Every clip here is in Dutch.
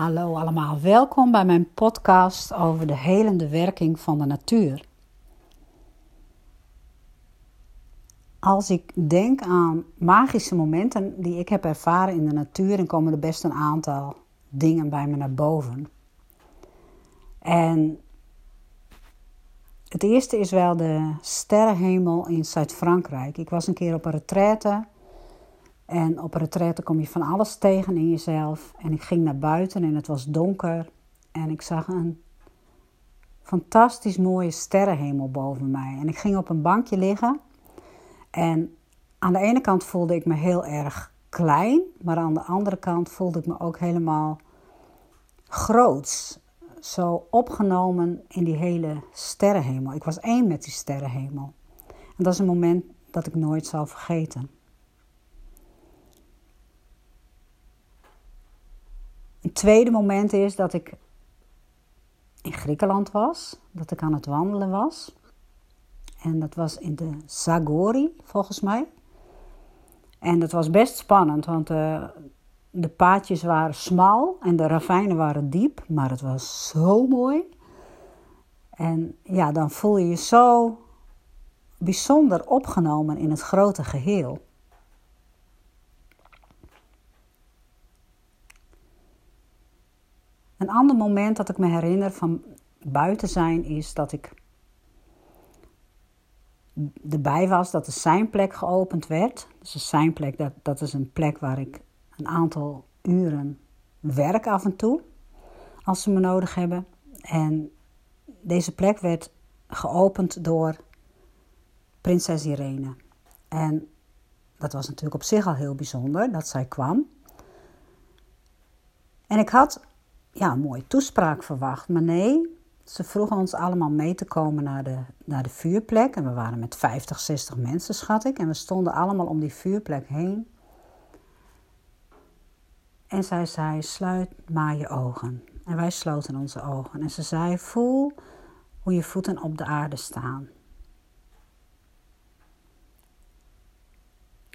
Hallo allemaal, welkom bij mijn podcast over de helende werking van de natuur. Als ik denk aan magische momenten die ik heb ervaren in de natuur, dan komen er best een aantal dingen bij me naar boven. En het eerste is wel de sterrenhemel in Zuid-Frankrijk. Ik was een keer op een retraite en op retraite kom je van alles tegen in jezelf. En ik ging naar buiten en het was donker. En ik zag een fantastisch mooie sterrenhemel boven mij. En ik ging op een bankje liggen. En aan de ene kant voelde ik me heel erg klein. Maar aan de andere kant voelde ik me ook helemaal groots. Zo opgenomen in die hele sterrenhemel. Ik was één met die sterrenhemel. En dat is een moment dat ik nooit zal vergeten. Een tweede moment is dat ik in Griekenland was, dat ik aan het wandelen was. En dat was in de Zagori, volgens mij. En dat was best spannend, want de, eh, de paadjes waren smal en de ravijnen waren diep, maar het was zo mooi. En ja, dan voel je je zo bijzonder opgenomen in het grote geheel. Een ander moment dat ik me herinner van buiten zijn is dat ik erbij was dat de zijnplek geopend werd. Dus de zijnplek, dat, dat is een plek waar ik een aantal uren werk af en toe, als ze me nodig hebben. En deze plek werd geopend door prinses Irene. En dat was natuurlijk op zich al heel bijzonder dat zij kwam. En ik had ja, een mooie toespraak verwacht. Maar nee, ze vroegen ons allemaal mee te komen naar de, naar de vuurplek. En we waren met 50, 60 mensen, schat ik. En we stonden allemaal om die vuurplek heen. En zij zei: Sluit maar je ogen. En wij sloten onze ogen. En ze zei: Voel hoe je voeten op de aarde staan.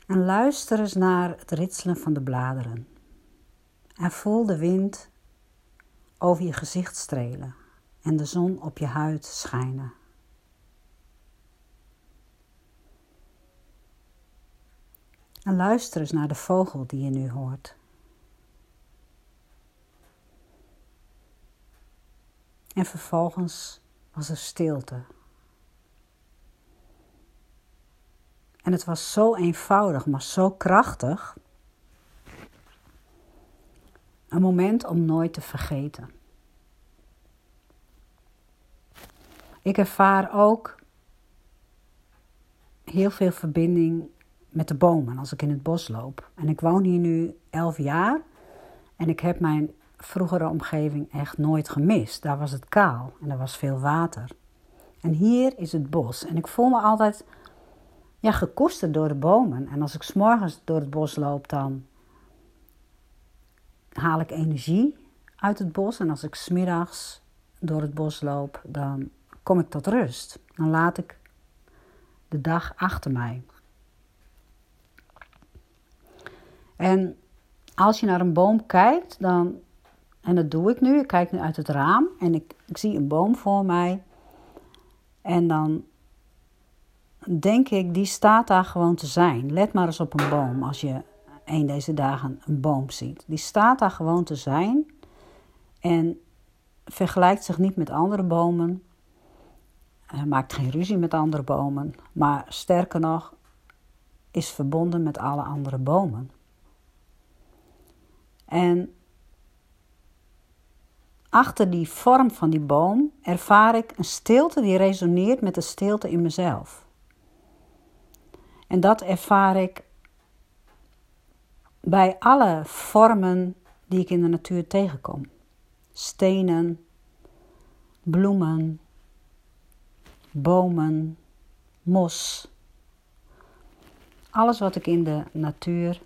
En luister eens naar het ritselen van de bladeren. En voel de wind over je gezicht strelen en de zon op je huid schijnen. En luister eens naar de vogel die je nu hoort. En vervolgens was er stilte. En het was zo eenvoudig, maar zo krachtig een moment om nooit te vergeten. Ik ervaar ook heel veel verbinding met de bomen als ik in het bos loop. En ik woon hier nu elf jaar en ik heb mijn vroegere omgeving echt nooit gemist. Daar was het kaal en er was veel water. En hier is het bos. En ik voel me altijd ja, gekoesterd door de bomen. En als ik s'morgens door het bos loop, dan haal ik energie uit het bos. En als ik smiddags door het bos loop, dan kom ik tot rust. Dan laat ik de dag achter mij. En als je naar een boom kijkt, dan, en dat doe ik nu, ik kijk nu uit het raam en ik, ik zie een boom voor mij. En dan denk ik, die staat daar gewoon te zijn. Let maar eens op een boom als je een deze dagen een boom ziet. Die staat daar gewoon te zijn en vergelijkt zich niet met andere bomen. Hij maakt geen ruzie met andere bomen, maar sterker nog, is verbonden met alle andere bomen. En achter die vorm van die boom ervaar ik een stilte die resoneert met de stilte in mezelf. En dat ervaar ik bij alle vormen die ik in de natuur tegenkom. Stenen, bloemen, bomen, mos. Alles wat ik in de natuur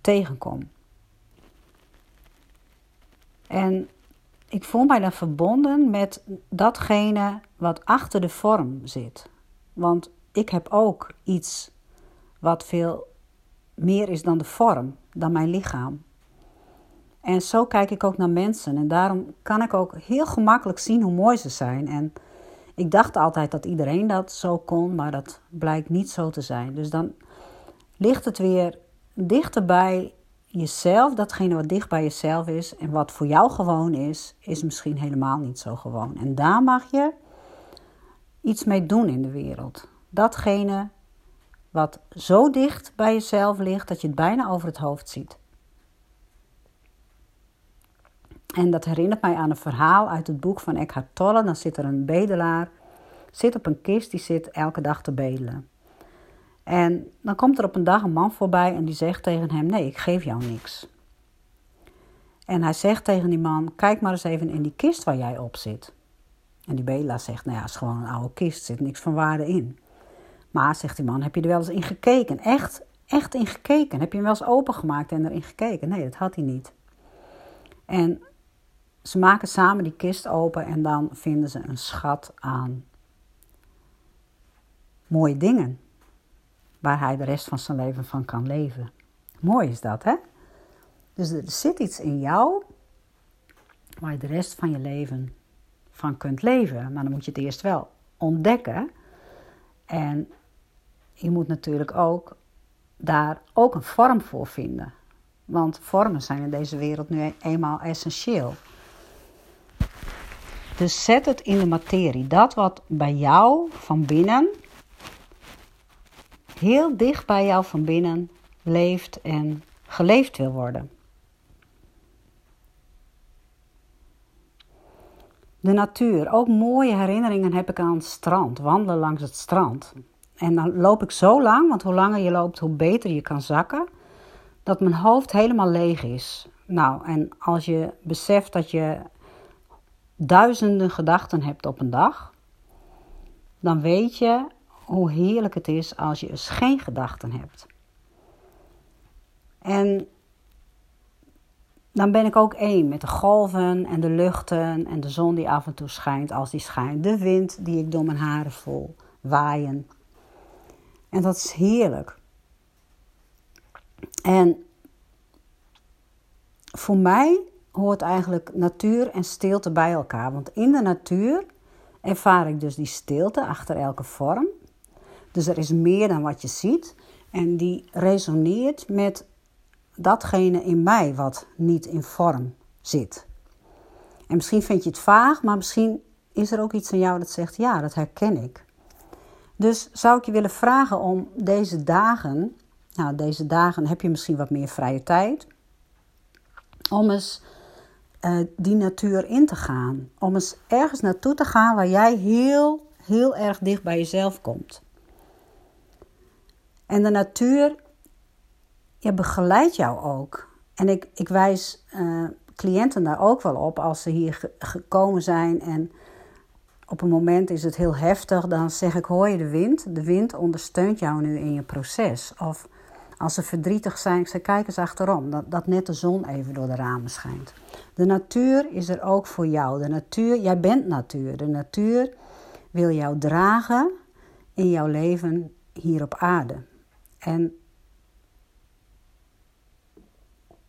tegenkom. En ik voel mij dan verbonden met datgene wat achter de vorm zit. Want ik heb ook iets wat veel meer is dan de vorm, dan mijn lichaam. En zo kijk ik ook naar mensen. En daarom kan ik ook heel gemakkelijk zien hoe mooi ze zijn. En ik dacht altijd dat iedereen dat zo kon, maar dat blijkt niet zo te zijn. Dus dan ligt het weer dichter bij jezelf, datgene wat dicht bij jezelf is en wat voor jou gewoon is, is misschien helemaal niet zo gewoon. En daar mag je iets mee doen in de wereld. Datgene wat zo dicht bij jezelf ligt dat je het bijna over het hoofd ziet. En dat herinnert mij aan een verhaal uit het boek van Eckhart Tolle. Dan zit er een bedelaar, zit op een kist, die zit elke dag te bedelen. En dan komt er op een dag een man voorbij en die zegt tegen hem: Nee, ik geef jou niks. En hij zegt tegen die man: Kijk maar eens even in die kist waar jij op zit. En die bedelaar zegt: Nou ja, het is gewoon een oude kist, er zit niks van waarde in. Maar, zegt die man, heb je er wel eens in gekeken? Echt, echt in gekeken? Heb je hem wel eens opengemaakt en erin gekeken? Nee, dat had hij niet. En ze maken samen die kist open en dan vinden ze een schat aan mooie dingen. Waar hij de rest van zijn leven van kan leven. Mooi is dat, hè? Dus er zit iets in jou waar je de rest van je leven van kunt leven. Maar dan moet je het eerst wel ontdekken. En je moet natuurlijk ook daar ook een vorm voor vinden. Want vormen zijn in deze wereld nu eenmaal essentieel. Dus zet het in de materie. Dat wat bij jou van binnen, heel dicht bij jou van binnen, leeft en geleefd wil worden. De natuur, ook mooie herinneringen heb ik aan het strand, wandelen langs het strand. En dan loop ik zo lang, want hoe langer je loopt, hoe beter je kan zakken, dat mijn hoofd helemaal leeg is. Nou, en als je beseft dat je duizenden gedachten hebt op een dag, dan weet je hoe heerlijk het is als je eens geen gedachten hebt. En dan ben ik ook één met de golven en de luchten en de zon die af en toe schijnt als die schijnt. De wind die ik door mijn haren voel waaien. En dat is heerlijk. En voor mij hoort eigenlijk natuur en stilte bij elkaar. Want in de natuur ervaar ik dus die stilte achter elke vorm. Dus er is meer dan wat je ziet. En die resoneert met datgene in mij wat niet in vorm zit. En misschien vind je het vaag, maar misschien is er ook iets in jou dat zegt: ja, dat herken ik. Dus zou ik je willen vragen om deze dagen, nou deze dagen heb je misschien wat meer vrije tijd, om eens uh, die natuur in te gaan. Om eens ergens naartoe te gaan waar jij heel, heel erg dicht bij jezelf komt. En de natuur ja, begeleidt jou ook. En ik, ik wijs uh, cliënten daar ook wel op als ze hier gekomen zijn en op een moment is het heel heftig, dan zeg ik: hoor je de wind? De wind ondersteunt jou nu in je proces. Of als ze verdrietig zijn, ik zeg: kijk eens achterom, dat, dat net de zon even door de ramen schijnt. De natuur is er ook voor jou. De natuur, jij bent natuur. De natuur wil jou dragen in jouw leven hier op aarde. En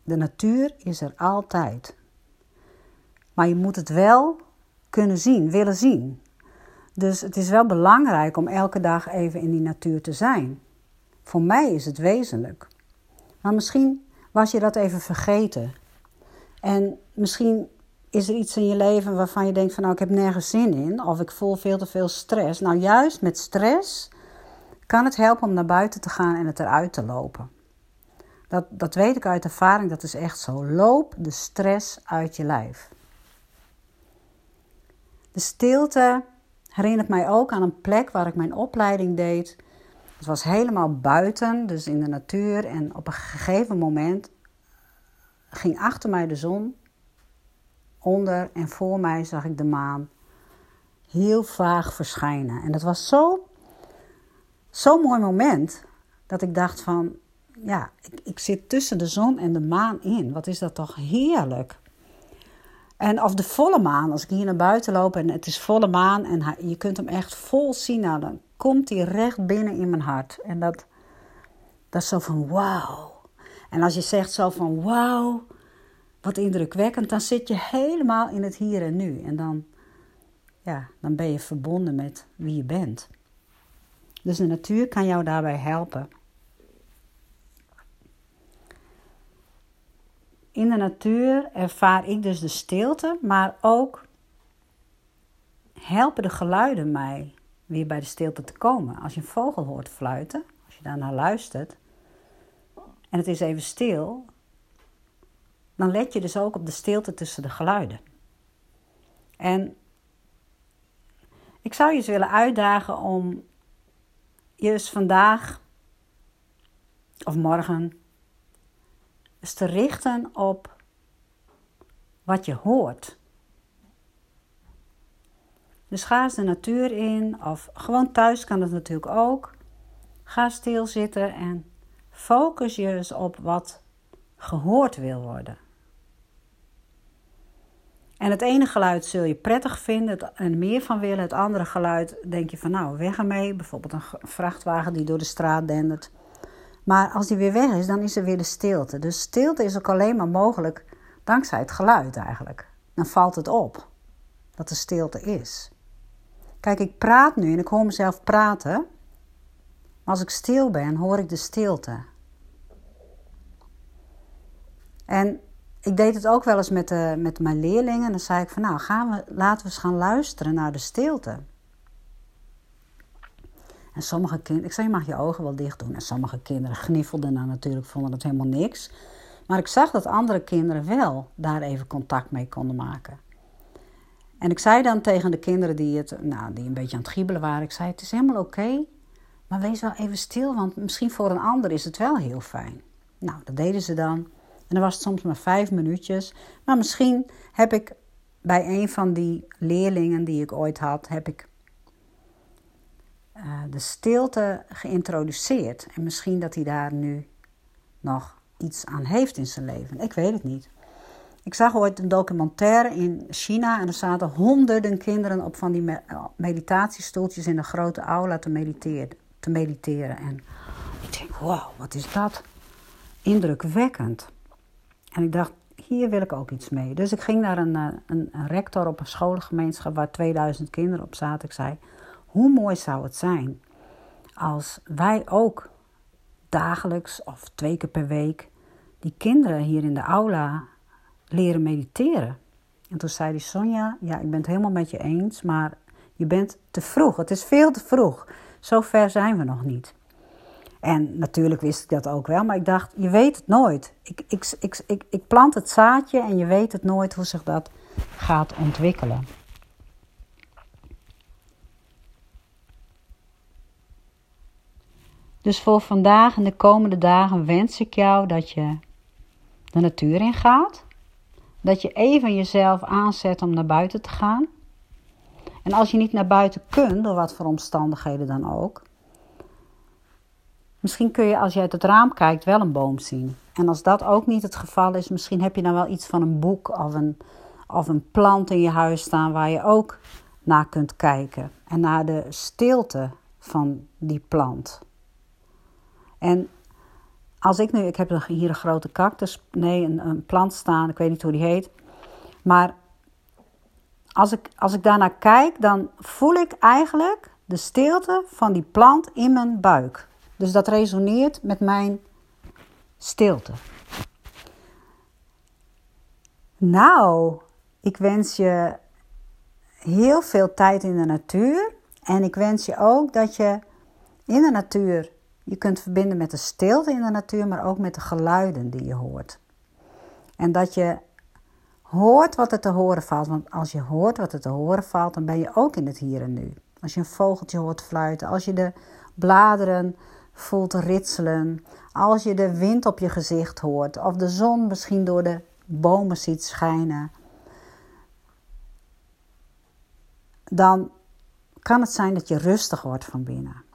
de natuur is er altijd. Maar je moet het wel kunnen zien, willen zien. Dus het is wel belangrijk om elke dag even in die natuur te zijn. Voor mij is het wezenlijk. Maar misschien was je dat even vergeten. En misschien is er iets in je leven waarvan je denkt van nou ik heb nergens zin in of ik voel veel te veel stress. Nou juist met stress kan het helpen om naar buiten te gaan en het eruit te lopen. Dat, dat weet ik uit ervaring, dat is echt zo. Loop de stress uit je lijf. De stilte herinnert mij ook aan een plek waar ik mijn opleiding deed. Het was helemaal buiten, dus in de natuur. En op een gegeven moment ging achter mij de zon onder en voor mij zag ik de maan heel vaag verschijnen. En dat was zo, zo'n mooi moment dat ik dacht van, ja, ik, ik zit tussen de zon en de maan in. Wat is dat toch heerlijk. En of de volle maan, als ik hier naar buiten loop en het is volle maan en je kunt hem echt vol zien, nou, dan komt hij recht binnen in mijn hart. En dat, dat is zo van wauw. En als je zegt zo van wauw, wat indrukwekkend. Dan zit je helemaal in het hier en nu. En dan, ja, dan ben je verbonden met wie je bent. Dus de natuur kan jou daarbij helpen. In de natuur ervaar ik dus de stilte, maar ook helpen de geluiden mij weer bij de stilte te komen. Als je een vogel hoort fluiten, als je daarnaar luistert en het is even stil, dan let je dus ook op de stilte tussen de geluiden. En ik zou je eens willen uitdagen om je eens vandaag of morgen eens te richten op wat je hoort. Dus ga eens de natuur in, of gewoon thuis kan dat natuurlijk ook. Ga stilzitten en focus je eens op wat gehoord wil worden. En het ene geluid zul je prettig vinden en meer van willen. Het andere geluid denk je van nou, weg ermee. Bijvoorbeeld een vrachtwagen die door de straat dendert. Maar als die weer weg is, dan is er weer de stilte. Dus stilte is ook alleen maar mogelijk dankzij het geluid eigenlijk. Dan valt het op dat er stilte is. Kijk, ik praat nu en ik hoor mezelf praten. Maar als ik stil ben, hoor ik de stilte. En ik deed het ook wel eens met, de, met mijn leerlingen. Dan zei ik van nou, gaan we, laten we eens gaan luisteren naar de stilte. En sommige kinderen, ik zei je mag je ogen wel dicht doen. En sommige kinderen gniffelden dan natuurlijk, vonden het helemaal niks. Maar ik zag dat andere kinderen wel daar even contact mee konden maken. En ik zei dan tegen de kinderen die, het, nou, die een beetje aan het giebelen waren: Ik zei, het is helemaal oké, maar wees wel even stil, want misschien voor een ander is het wel heel fijn. Nou, dat deden ze dan. En dan was het soms maar vijf minuutjes. Maar misschien heb ik bij een van die leerlingen die ik ooit had, heb ik de stilte geïntroduceerd. En misschien dat hij daar nu nog iets aan heeft in zijn leven. Ik weet het niet. Ik zag ooit een documentaire in China en er zaten honderden kinderen op van die eh, meditatiestoeltjes in een grote aula te mediteren. Te mediteren. En ik denk, wow, wat is dat indrukwekkend. En ik dacht, hier wil ik ook iets mee. Dus ik ging naar een, eh, een, een rector op een scholengemeenschap waar 2000 kinderen op zaten. Ik zei, hoe mooi zou het zijn als wij ook dagelijks of twee keer per week die kinderen hier in de aula leren mediteren. En toen zei die Sonja, ja, ik ben het helemaal met je eens, maar je bent te vroeg. Het is veel te vroeg. Zo ver zijn we nog niet. En natuurlijk wist ik dat ook wel, maar ik dacht, je weet het nooit. Ik, ik, ik, ik, ik plant het zaadje en je weet het nooit hoe zich dat gaat ontwikkelen. Dus voor vandaag en de komende dagen wens ik jou dat je de natuur in gaat. Dat je even jezelf aanzet om naar buiten te gaan. En als je niet naar buiten kunt, door wat voor omstandigheden dan ook. Misschien kun je als je uit het raam kijkt wel een boom zien. En als dat ook niet het geval is, misschien heb je dan wel iets van een boek of een, of een plant in je huis staan waar je ook naar kunt kijken. En naar de stilte van die plant. En als ik nu, ik heb hier een grote cactus, nee, een, een plant staan, ik weet niet hoe die heet. Maar als ik, als ik daarnaar kijk, dan voel ik eigenlijk de stilte van die plant in mijn buik. Dus dat resoneert met mijn stilte. Nou, ik wens je heel veel tijd in de natuur. En ik wens je ook dat je in de natuur je kunt verbinden met de stilte in de natuur, maar ook met de geluiden die je hoort. En dat je hoort wat er te horen valt. Want als je hoort wat er te horen valt, dan ben je ook in het hier en nu. Als je een vogeltje hoort fluiten, als je de bladeren voelt ritselen, als je de wind op je gezicht hoort, of de zon misschien door de bomen ziet schijnen, dan kan het zijn dat je rustig wordt van binnen.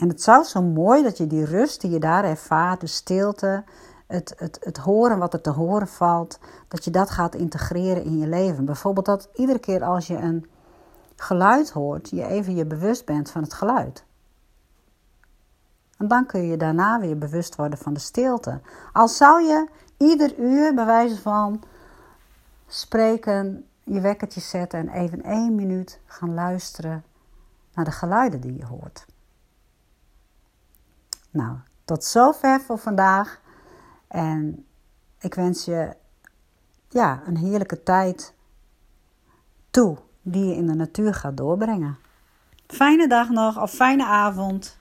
En het zou zo mooi dat je die rust die je daar ervaart, de stilte, het, het, het horen wat er te horen valt, dat je dat gaat integreren in je leven. Bijvoorbeeld dat iedere keer als je een geluid hoort, je even je bewust bent van het geluid. En dan kun je daarna weer bewust worden van de stilte. Al zou je ieder uur, bij wijze van, spreken, je wekkertje zetten en even één minuut gaan luisteren naar de geluiden die je hoort. Nou, tot zover voor vandaag. En ik wens je ja, een heerlijke tijd toe die je in de natuur gaat doorbrengen. Fijne dag nog of fijne avond.